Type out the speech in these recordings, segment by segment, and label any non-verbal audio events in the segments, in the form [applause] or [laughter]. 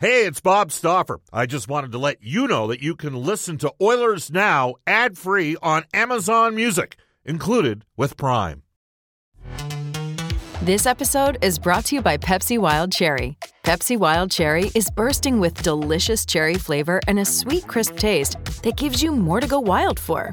Hey, it's Bob Stauffer. I just wanted to let you know that you can listen to Oilers Now ad free on Amazon Music, included with Prime. This episode is brought to you by Pepsi Wild Cherry. Pepsi Wild Cherry is bursting with delicious cherry flavor and a sweet, crisp taste that gives you more to go wild for.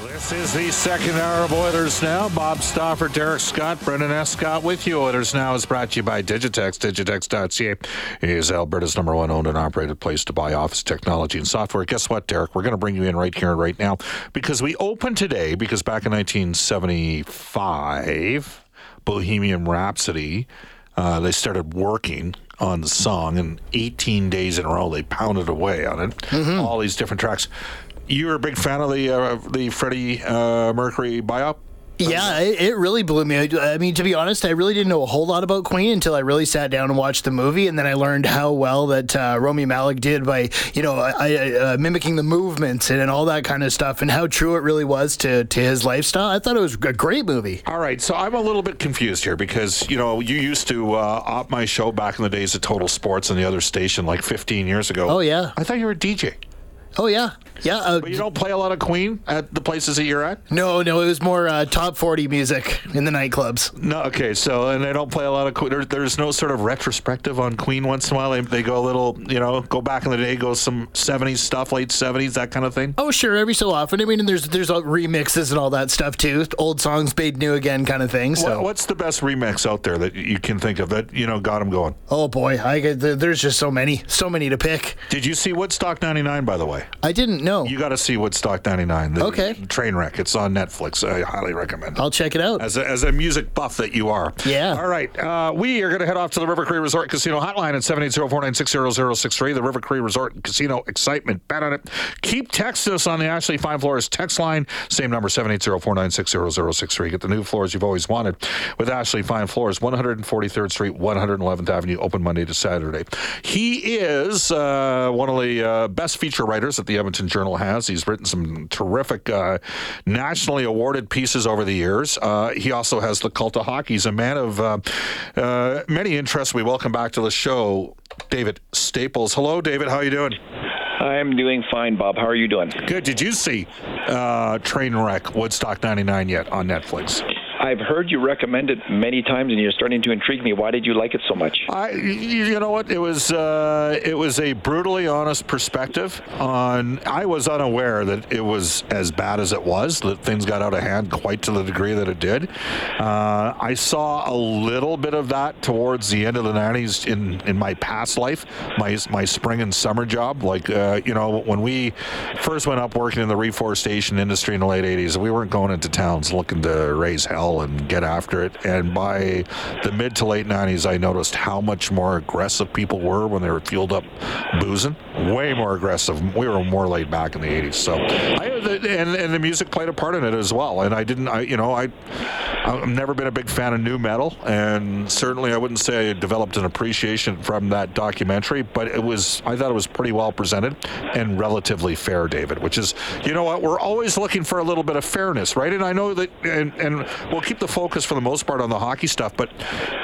This is the second hour of Oilers Now. Bob Stauffer, Derek Scott, Brendan S. Scott with you. Oilers Now is brought to you by Digitex. Digitex.ca is Alberta's number one owned and operated place to buy office technology and software. Guess what, Derek? We're going to bring you in right here and right now because we opened today because back in 1975, Bohemian Rhapsody, uh, they started working on the song, and 18 days in a row they pounded away on it. Mm-hmm. All these different tracks. You were a big fan of the uh, the Freddie uh, Mercury biop. Yeah, it, it, really blew me. I mean, to be honest, I really didn't know a whole lot about Queen until I really sat down and watched the movie, and then I learned how well that uh, Rami Malek did by, you know, I, I, uh, mimicking the movements and, and, all that kind of stuff, and how true it really was to, to his lifestyle. I thought it was a great movie. All right, so I'm a little bit confused here because you know you used to uh, op my show back in the days of Total Sports and the other station like 15 years ago. Oh yeah, I thought you were a DJ. Oh yeah, yeah. Uh, but you don't play a lot of Queen at the places that you're at. No, no. It was more uh, top forty music in the nightclubs. No, okay. So and they don't play a lot of Queen. There, there's no sort of retrospective on Queen once in a while. They, they go a little, you know, go back in the day, go some '70s stuff, late '70s, that kind of thing. Oh sure, every so often. I mean, there's there's remixes and all that stuff too. Old songs made new again, kind of thing. So what, what's the best remix out there that you can think of that you know got them going? Oh boy, I there's just so many, so many to pick. Did you see Woodstock '99 by the way? I didn't know. You got to see Woodstock 99. The okay. Train wreck. It's on Netflix. I highly recommend it. I'll check it out. As a, as a music buff that you are. Yeah. All right. Uh, we are going to head off to the River Cree Resort Casino hotline at 780-496-0063. The River Cree Resort Casino excitement. Bet on it. Keep texting us on the Ashley Fine Floors text line. Same number, 780-496-0063. Get the new floors you've always wanted with Ashley Fine Floors, 143rd Street, 111th Avenue, open Monday to Saturday. He is uh, one of the uh, best feature writers that the Edmonton Journal has. He's written some terrific uh, nationally awarded pieces over the years. Uh, he also has the cult of hockey. He's a man of uh, uh, many interests. We welcome back to the show David Staples. Hello, David. How are you doing? I'm doing fine, Bob. How are you doing? Good. Did you see uh, Trainwreck Woodstock 99 yet on Netflix? I've heard you recommend it many times, and you're starting to intrigue me. Why did you like it so much? I, you know what? It was uh, it was a brutally honest perspective on. I was unaware that it was as bad as it was. That things got out of hand quite to the degree that it did. Uh, I saw a little bit of that towards the end of the '90s in in my past life, my my spring and summer job. Like uh, you know, when we first went up working in the reforestation industry in the late '80s, we weren't going into towns looking to raise hell and get after it. And by the mid to late 90s, I noticed how much more aggressive people were when they were fueled up boozing. Way more aggressive. We were more laid back in the 80s. So, I, and, and the music played a part in it as well. And I didn't, I, you know, I, I've never been a big fan of new metal, and certainly I wouldn't say I developed an appreciation from that documentary. But it was, I thought it was pretty well presented and relatively fair, David. Which is, you know what, we're always looking for a little bit of fairness, right? And I know that, and, and we'll keep the focus for the most part on the hockey stuff. But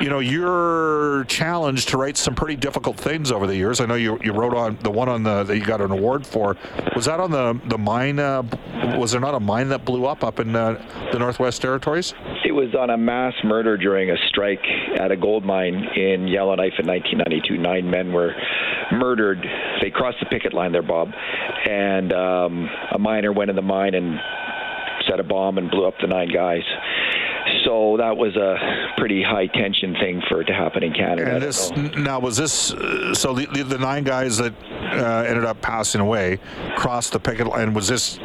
you know, you're challenged to write some pretty difficult things over the years. I know you you wrote on the one on the that you got an award for. Was that on the the mine? Uh, was there not a mine that blew up up in uh, the Northwest Territories? It was on a mass murder during a strike at a gold mine in Yellowknife in 1992. Nine men were murdered. They crossed the picket line there, Bob, and um, a miner went in the mine and set a bomb and blew up the nine guys. So that was a pretty high tension thing for it to happen in Canada. And this now was this uh, so the, the, the nine guys that uh, ended up passing away crossed the picket line. Was this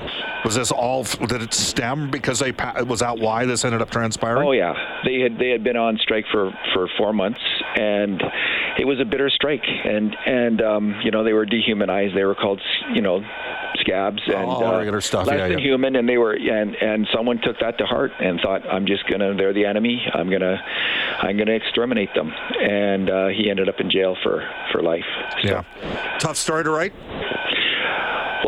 was this all? Did it stem because they was that why this ended up transpiring? Oh yeah, they had they had been on strike for for four months, and it was a bitter strike, and and um, you know they were dehumanized. They were called you know scabs and All uh, regular stuff, less yeah, than yeah. human, and they were and and someone took that to heart and thought, I'm just gonna, they're the enemy. I'm gonna, I'm gonna exterminate them, and uh, he ended up in jail for for life. So. Yeah. Tough story to write.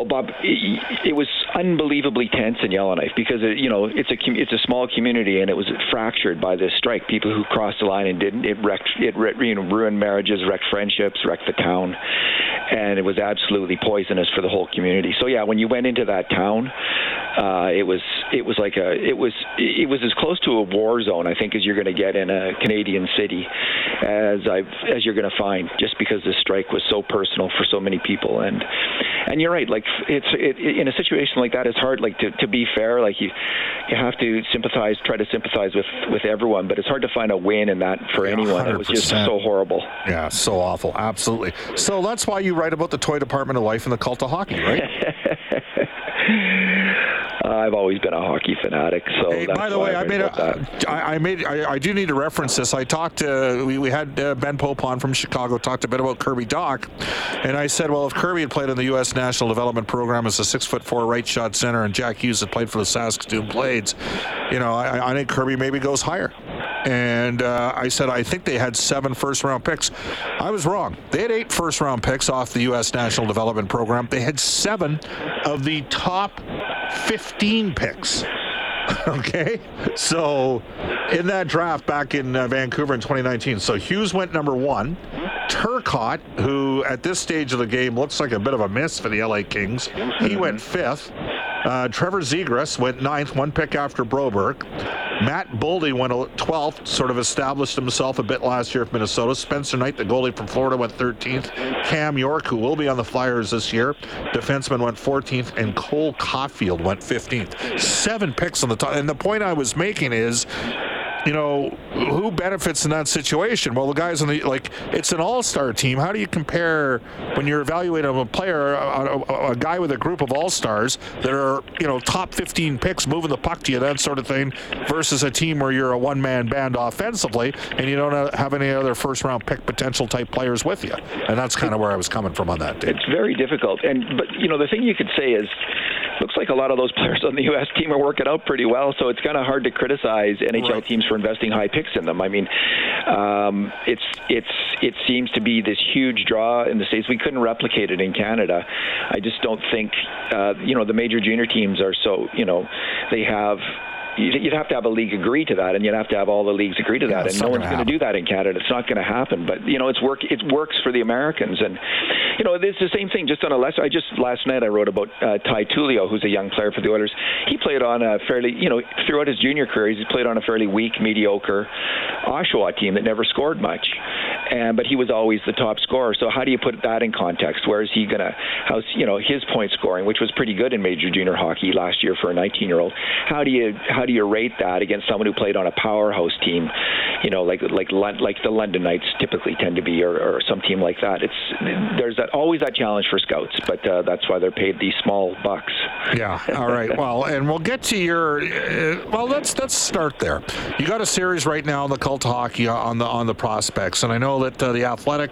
Bob, it, it was unbelievably tense in Yellowknife because it, you know it's a it's a small community and it was fractured by this strike. People who crossed the line and didn't it wrecked it you know ruined marriages, wrecked friendships, wrecked the town, and it was absolutely poisonous for the whole community. So yeah, when you went into that town, uh, it was it was like a it was it was as close to a war zone I think as you're going to get in a Canadian city, as I've as you're going to find just because this strike was so personal for so many people and and you're right like it's it, in a situation like that it's hard like to, to be fair like you you have to sympathize try to sympathize with with everyone but it's hard to find a win in that for Yeah, anyone it was just so horrible Yeah, so awful. Absolutely. So that's why you write about the toy department of life and the cult of hockey, right? [laughs] uh, I've always been a hockey fanatic so Hey, by the way, I made a, I, I made, I, I do need to reference this. I talked to, we, we had uh, Ben Pope on from Chicago, talked a bit about Kirby Dach, and I said, well, if Kirby had played in the U.S. National Development Program as a six foot four right shot center, and Jack Hughes had played for the Saskatoon Blades, you know, I, I think Kirby maybe goes higher. And uh, I said, I think they had seven first round picks. I was wrong. They had eight first round picks off the U.S. National Development Program. They had seven of the top 15 picks. [laughs] Okay, so in that draft back in uh, Vancouver in 2019, so Hughes went number one. Turcotte, who at this stage of the game looks like a bit of a miss for the LA Kings, he went fifth. Uh, Trevor Zegras went ninth, one pick after Broberg. Matt Boldy went 12th, sort of established himself a bit last year for Minnesota. Spencer Knight, the goalie from Florida, went 13th. Cam York, who will be on the Flyers this year, defenseman, went 14th, and Cole Caufield went 15th. Seven picks on the top. And the point I was making is you know, who benefits in that situation? Well, the guys on the like, it's an all-star team. How do you compare when you're evaluating a player, a, a, a guy with a group of all-stars that are, you know, top 15 picks, moving the puck to you, that sort of thing, versus a team where you're a one-man band offensively and you don't have any other first-round pick potential type players with you? And that's kind of where I was coming from on that. Dave. It's very difficult. And but you know the thing you could say is looks like a lot of those [laughs] players on the U.S. team are working out pretty well. So it's kind of hard to criticize NHL Right. teams for investing high picks in them. I mean, um, it's it's it seems to be this huge draw in the states. We couldn't replicate it in Canada. I just don't think uh, you know the major junior teams are so you know they have. You'd you'd have to have a league agree to that, and you'd have to have all the leagues agree to that, it's and no one's going to do that in Canada. It's not going to happen. But you know, it's work. It works for the Americans, and you know, it's the same thing. Just on a lesser. I just last night I wrote about uh, Ty Tullio, who's a young player for the Oilers. He played on a fairly, you know, throughout his junior career, he's played on a fairly weak, mediocre Oshawa team that never scored much, and but he was always the top scorer. So how do you put that in context? Where is he gonna? How's you know his point scoring, which was pretty good in major junior hockey last year for a 19-year-old. How do you how do you rate that against someone who played on a powerhouse team? You know, like like like the London Knights typically tend to be, or, or some team like that. It's there's that always that challenge for scouts, but uh, that's why they're paid these small bucks. Yeah. All right. [laughs] Well, and we'll get to your. Uh, well, let's let's start there. You got a series right now, on the cult hockey on the on the prospects, and I know that uh, the Athletic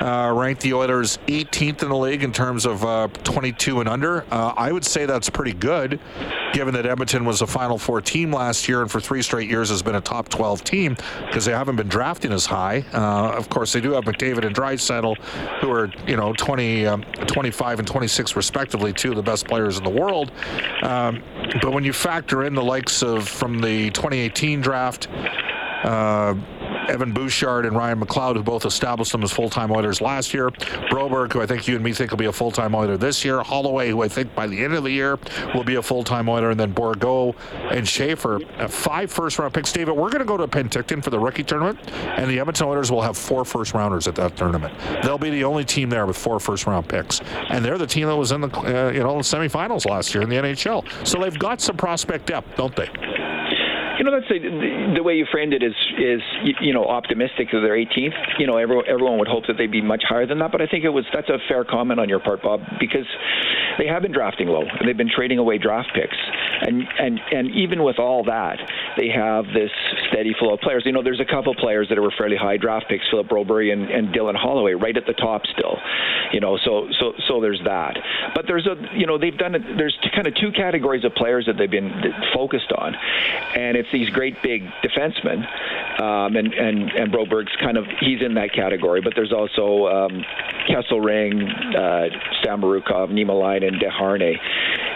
uh, ranked the Oilers 18th in the league in terms of uh, 22 and under. Uh, I would say that's pretty good, given that Edmonton was a Final Four team last year, and for three straight years has been a top 12 team because they haven't been drafting as high. Uh, of course, they do have McDavid and Draisaitl, who are you know 20, um, 25 and 26 respectively, two of the best players in the world. Um, but when you factor in the likes of from the 2018 draft. Uh, Evan Bouchard and Ryan McLeod, who both established them as full-time Oilers last year. Broberg, who I think you and me think will be a full-time Oiler this year. Holloway, who I think by the end of the year will be a full-time Oiler, and then Bourgault and Schaefer. Uh, five first-round picks. David, we're going to go to Penticton for the rookie tournament, and the Edmonton Oilers will have four first-rounders at that tournament. They'll be the only team there with four first-round picks, and they're the team that was in the uh, you know semifinals last year in the NHL. So they've got some prospect depth, don't they? You know, that's the, the way you framed it is is you know optimistic that they're 18th. You know, everyone everyone would hope that they'd be much higher than that, but I think it was that's a fair comment on your part, Bob, because they have been drafting low and they've been trading away draft picks, and and and even with all that, they have this steady flow of players. You know, there's a couple players that were fairly high draft picks, Philip Broberg and, and Dylan Holloway, right at the top still. You know, so so so there's that. But there's a you know they've done it. There's kind of two categories of players that they've been focused on, and it's these great big defensemen, um, and and and Broberg's kind of he's in that category. But there's also um, Kesselring, uh, Samorukov, Niemelainen, Desharnais.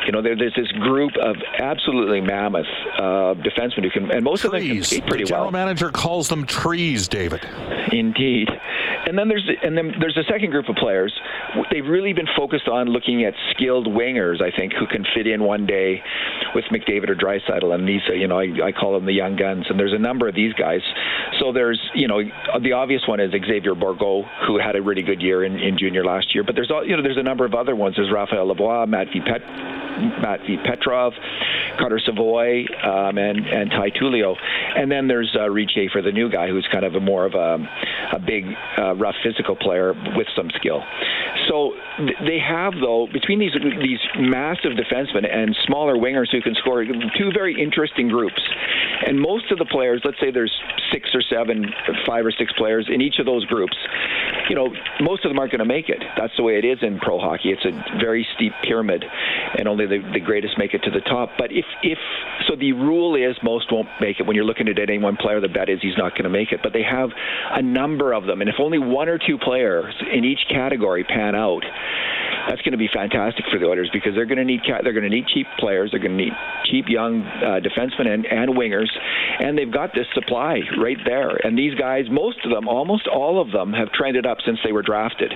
You know, there, there's this group of absolutely mammoth uh, defensemen who can, and most trees. of them can skate pretty well. the general well. manager calls them trees, David. Indeed. And then there's and then there's a second group of players. They've really been focused on looking at skilled wingers, I think, who can fit in one day with McDavid or Draisaitl. And these, you know, I, I call them the young guns. And there's a number of these guys. So there's, you know, the obvious one is Xavier Bourgault, who had a really good year in, in junior last year. But there's, all, you know, there's a number of other ones. There's Raphael Lavoie, Matt V. Pet, Matvei Petrov, Carter Savoie, um, and and Ty Tullio. And then there's uh, Reid Schaefer, the new guy, who's kind of a more of a, a big, uh, rough physical player with some skill. So th- they have, though, between these these massive defensemen and smaller wingers who can score, two very interesting groups. And most of the players, let's say there's six or seven, five or six players in each of those groups, you know, most of them aren't going to make it. That's the way it is in pro hockey. It's a very steep pyramid, and only the, the greatest make it to the top. But if, if so, the rule is most won't make it. When you're looking at any one player, the bet is he's not going to make it. But they have a number of them, and if only one or two players in each category pan out, that's going to be fantastic for the Oilers because they're going to need they're going to need cheap players, they're going to need cheap young uh, defensemen and, and wingers, and they've got this supply right there. And these guys, most of them, almost all of them, have trended up since they were drafted.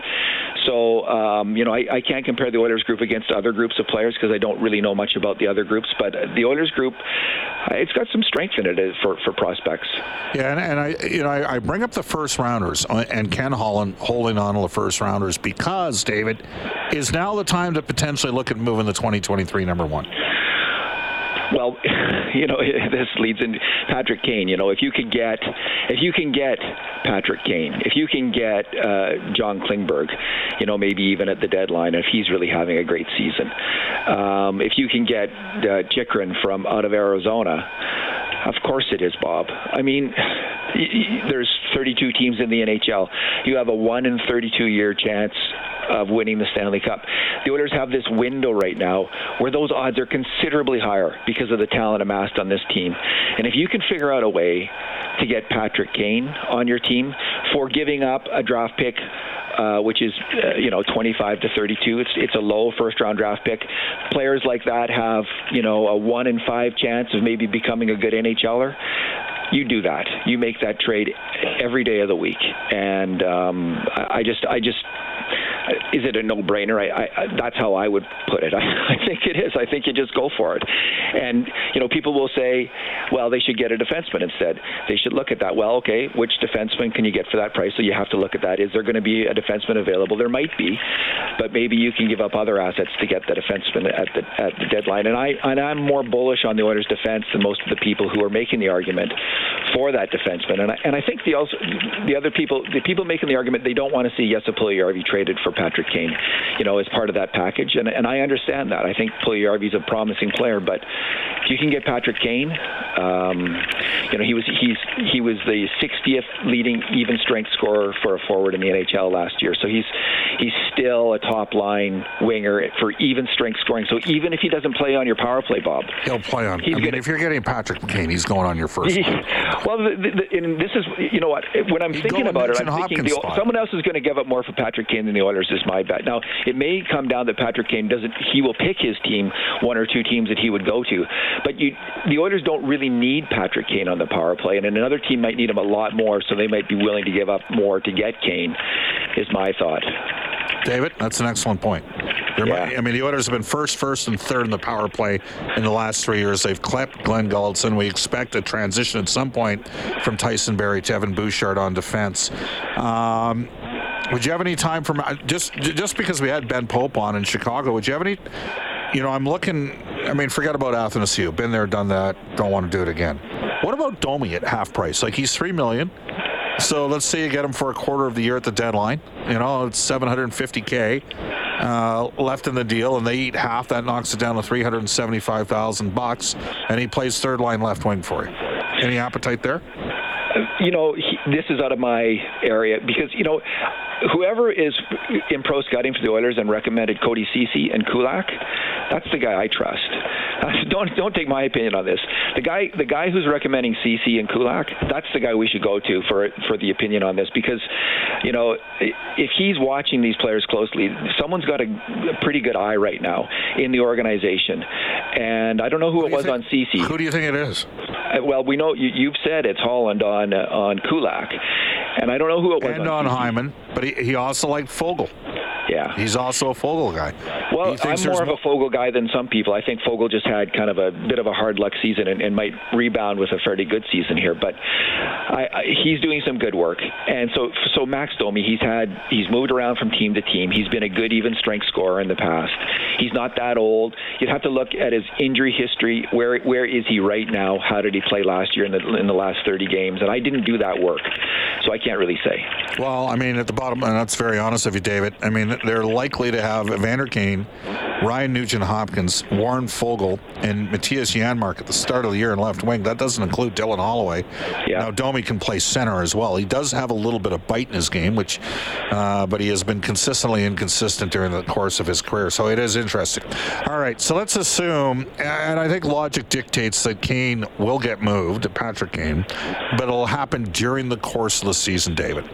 So um, you know, I, I can't compare the Oilers group against other groups of players because I don't really know much about the other groups. But the Oilers group, it's got some strength in it uh, for for prospects. Yeah, and, and I you know I, I, bring up the first rounders uh, and Ken Holland holding on to the first rounders because David is now the time to potentially look at moving the 2023 number one. Well, [laughs] you know, [laughs] this leads into Patrick Kane. You know, if you can get, if you can get Patrick Kane, if you can get uh, John Klingberg, you know, maybe even at the deadline, if he's really having a great season, um, if you can get uh, Chychrun from out of Arizona, of course it is, Bob. I mean, there's 32 teams in the NHL. You have a one in 32 year chance of winning the Stanley Cup. The Oilers have this window right now where those odds are considerably higher because of the talent amassed on this team. And if you can figure out a way to get Patrick Kane on your team for giving up a draft pick uh, which is uh, you know 25 to 32. It's it's a low first round draft pick. Players like that have you know a one in five chance of maybe becoming a good NHLer. You do that. You make that trade every day of the week, and um, I just I just is it a no-brainer? I, I, that's how I would put it. [laughs] I, I think it is. I think you just go for it. And you know, people will say, well, they should get a defenseman instead. They should look at that. Well, okay, which defenseman can you get for that price? So you have to look at that. Is there going to be a defenseman available? There might be, but maybe you can give up other assets to get the defenseman at the at the deadline. And I and I'm more bullish on the Oilers' defense than most of the people who are making the argument for that defenseman. And I, and I think the also the other people, the people making the argument, they don't want to see Jesse Puljujarvi traded for Patrick Kane, you know, as part of that package. And and I understand that. I think is a promising player, but if you can get Patrick Kane, um, you know, he was he's he was the 60th leading even strength scorer for a forward in the NHL last year. So he's he's still a top line winger for even strength scoring. So even if he doesn't play on your power play, Bob, he'll play on. He's I mean, if you're getting Patrick Kane, he's going on your first. He, well, the, the, this is you know what when I'm thinking about it, I'm thinking the, someone else is going to give up more for Patrick Kane than the Oilers is my bet. Now it may come down that Patrick Kane doesn't. He will pick his team, one or two teams that he would go to, but you the Oilers don't really need Patrick Kane on the power play, and another team might need him a lot more, so they might be willing to give up more to get Kane. Is my thought. David, that's an excellent point. Yeah. Might, I mean, the Oilers have been first, first, and third in the power play in the last three years. They've clipped Glenn Gulutzan. We expect a transition at some point from Tyson Barrie to Evan Bouchard on defense. Um, would you have any time from just just because we had Ben Pope on in Chicago? Would you have any? You know, I'm looking. I mean, forget about Athanasiou. Been there, done that. Don't want to do it again. What about Domi at half price? Like he's three million. So let's say you get him for a quarter of the year at the deadline. You know, it's 750k uh, left in the deal, and they eat half. That knocks it down to 375,000 bucks, and he plays third line left wing for you. Any appetite there? you know, he, this is out of my area because you know, whoever is in pro scouting for the Oilers and recommended Cody Ceci and Kulak, that's the guy I trust. [laughs] don't don't take my opinion on this. The guy the guy who's recommending Ceci and Kulak, that's the guy we should go to for for the opinion on this because, you know, if he's watching these players closely, someone's got a, a pretty good eye right now in the organization, and I don't know who, who it was think, on Ceci. Who do you think it is? Uh, well, we know you, have said it's Holland on uh, on Kulak, and I don't know who it was. And on, on Hyman, but he, he also liked Foegele. Yeah. He's also a Foegele guy. Well, I'm more of a Foegele guy than some people. I think Foegele just had kind of a bit of a hard luck season and, and might rebound with a fairly good season here. But I, I, he's doing some good work. And so, so Max Domi, he's had he's moved around from team to team. He's been a good even strength scorer in the past. He's not that old. You'd have to look at his injury history. Where where is he right now? How did he play last year in the in the last 30 games? And I didn't do that work, so I can't really say. Well, I mean, at the bottom, and that's very honest of you, David. I mean, they're likely to have Evander Kane, Ryan Nugent Hopkins, Warren Foegele, and Matthias Janmark at the start of the year in left wing. That doesn't include Dylan Holloway. Yeah. Now, Domi can play center as well. He does have a little bit of bite in his game, which, uh, but he has been consistently inconsistent during the course of his career. So it is interesting. All right, so let's assume, and I think logic dictates that Kane will get moved, Patrick Kane, but it'll happen during the course of the season, David.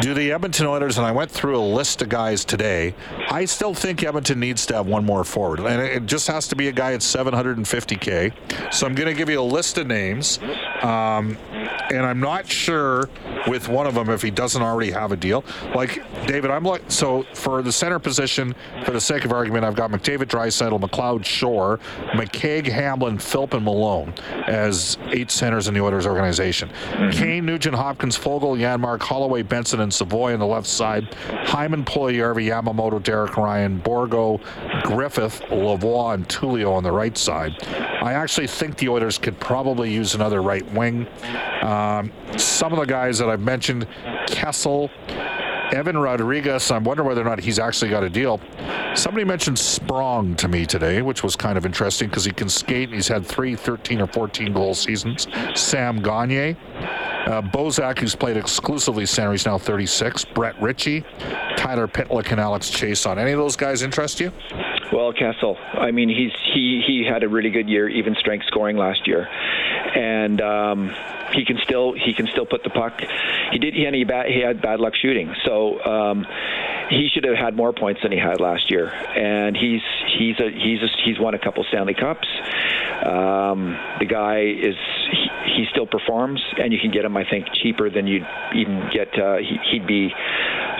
Do the Edmonton Oilers, and I went through a list of guys today, I still think Edmonton needs to have one more forward. And it just has to be a guy at 750K. So I'm going to give you a list of names. Um, and I'm not sure with one of them if he doesn't already have a deal. Like, David, I'm like, so for the center position, for the sake of argument, I've got McDavid, Draisaitl, McLeod, Shore, McKegg, Hamblin, Philp, and Malone as eight centers in the Oilers organization. Mm-hmm. Kane, Nugent, Hopkins, Foegele, Janmark, Holloway, Benson, and Savoie on the left side. Hyman, Puljujarvi, Yamamoto, Derek Ryan, Bourgault, Griffith, Lavoie, and Tullio on the right side. I actually think the Oilers could probably use another right wing. Um, some of the guys that I've mentioned, Kessel, Evan Rodrigues. I'm wondering whether or not he's actually got a deal. Somebody mentioned Sprong to me today, which was kind of interesting because he can skate. And he's had three 13 or 14 goal seasons. Sam Gagner. Uh, Bozak, who's played exclusively center, he's now 36. Brett Ritchie, Tyler Pitlick, and Alex Chiasson. Any of those guys interest you? Well, Kessel. I mean, he's he he had a really good year, even strength scoring last year, and um, he can still he can still put the puck. He did he had bad he had bad luck shooting, so um, he should have had more points than he had last year. And he's he's a he's a, he's won a couple Stanley Cups. Um, the guy is he, he still performs, and you can get him I think cheaper than you'd even get. Uh, he, he'd be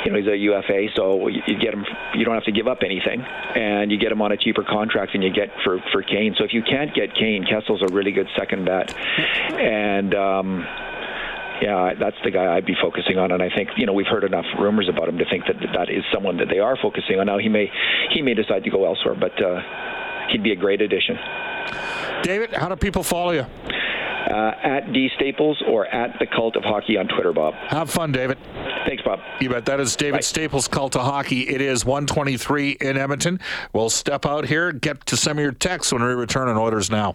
you know he's a UFA, so you get him. You don't have to give up anything, and you get him on a cheaper contract than you get for for Kane. So if you can't get Kane, Kessel's a really good second bet, and. Um, yeah, that's the guy I'd be focusing on, and I think you know we've heard enough rumors about him to think that that is someone that they are focusing on. Now he may he may decide to go elsewhere, but uh, he'd be a great addition. David, how do people follow you? Uh, at D Staples or at the Cult of Hockey on Twitter, Bob. Have fun, David. Thanks, Bob. You bet. That is David Bye. Staples, Cult of Hockey. It is 123 in Edmonton. We'll step out here, get to some of your texts when we return on Oilers Now.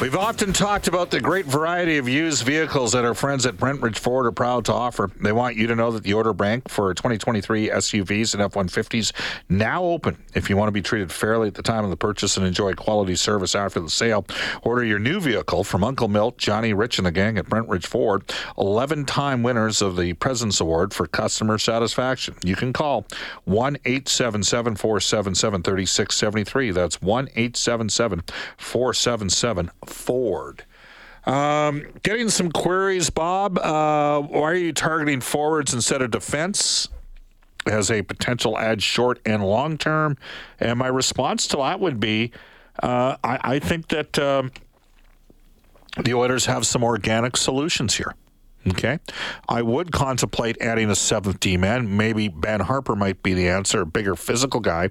We've often talked about the great variety of used vehicles that our friends at Brentridge Ford are proud to offer. They want you to know that the order bank for 2023 SUVs and F 150s now open. If you want to be treated fairly at the time of the purchase and enjoy quality service after the sale, order your new vehicle from Uncle Milt, Johnny Rich, and the gang at Brentridge Ford, 11 time winners of the President's Award for customer satisfaction. You can call 1 877 477 3673. That's 1 877 477 Ford. Um, getting some queries, Bob. Uh, why are you targeting forwards instead of defense? As a potential add short and long term. And my response to that would be uh, I, I, think that um, the Oilers have some organic solutions here. Okay. I would contemplate adding a seventh D man. Maybe Ben Harpur might be the answer, a bigger physical guy.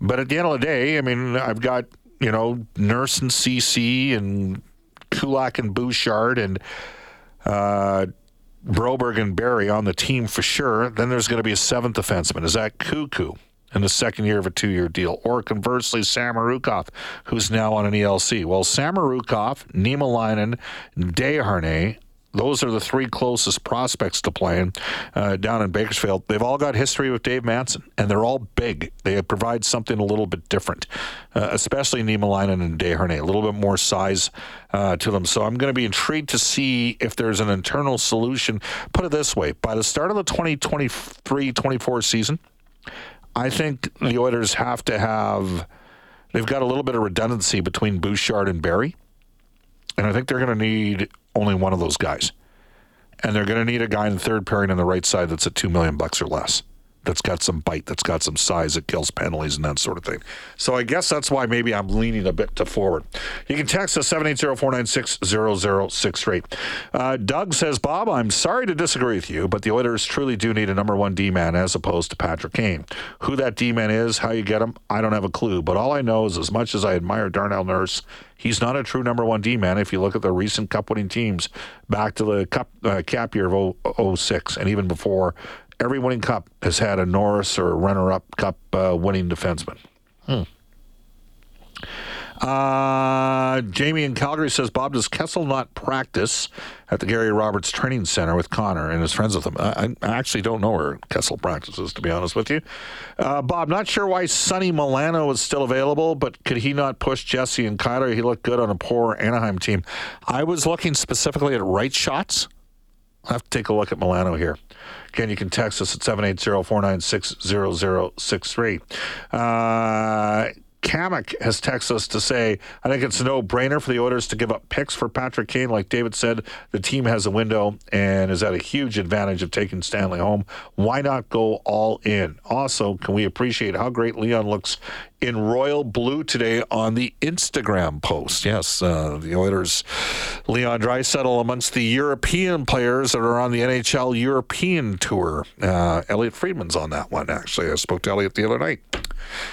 But at the end of the day, I mean, I've got, you know, Nurse and Ceci and Kulak and Bouchard and uh, Broberg and Barrie on the team for sure. Then there's going to be a seventh defenseman. Is that Cuckoo in the second year of a two year deal? Or conversely, Samorukov, who's now on an ELC? Well, Samorukov, Niemelainen, Desharnais, those are the three closest prospects to playing uh, down in Bakersfield. They've all got history with Dave Manson, and they're all big. They provide something a little bit different, uh, especially Niemelainen and Desharnais, a little bit more size uh, to them. So I'm going to be intrigued to see if there's an internal solution. Put it this way by the start of the 2023 24 season, I think the Oilers have to have, they've got a little bit of redundancy between Bouchard and Barrie. And I think they're going to need only one of those guys. And they're going to need a guy in the third pairing on the right side that's at 2 million bucks or less. That's got some bite, that's got some size, that kills penalties and that sort of thing. So I guess that's why maybe I'm leaning a bit to forward. You can text us 780-496-0063. Uh, Doug says, Bob, I'm sorry to disagree with you, but the Oilers truly do need a number one D-man as opposed to Patrick Kane. Who that D-man is, how you get him, I don't have a clue. But all I know is as much as I admire Darnell Nurse he's not a true number one D man. If you look at the recent Cup winning teams back to the Cup uh, cap year of 06 and even before, every winning Cup has had a Norris or a runner up Cup uh, winning defenseman. Hmm. Uh, Jamie in Calgary says, Bob, does Kessel not practice at the Gary Roberts Training Center with Connor and his friends with him? I, I actually don't know where Kessel practices, to be honest with you. Uh, Bob, not sure why Sonny Milano is still available, but could he not push Jesse and Kreider? He looked good on a poor Anaheim team. I was looking specifically at right shots. I have to take a look at Milano here. Again, you can text us at 780 496 0063. Uh, Kamek has texted us to say, I think it's a no brainer for the Oilers to give up picks for Patrick Kane. Like David said, the team has a window and is at a huge advantage of taking Stanley home. Why not go all in? Also, can we appreciate how great Leon looks in royal blue today on the Instagram post. Yes, uh, the Oilers, Leon Draisaitl amongst the European players that are on the NHL European Tour. Uh, Elliotte Friedman's on that one, actually. I spoke to Elliot the other night.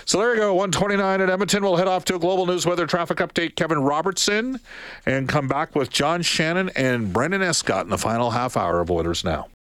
So there you go, 129 at Edmonton. We'll head off to a global news weather traffic update. Kevin Robertson, and come back with John Shannon and Brendan Escott in the final half hour of Oilers Now.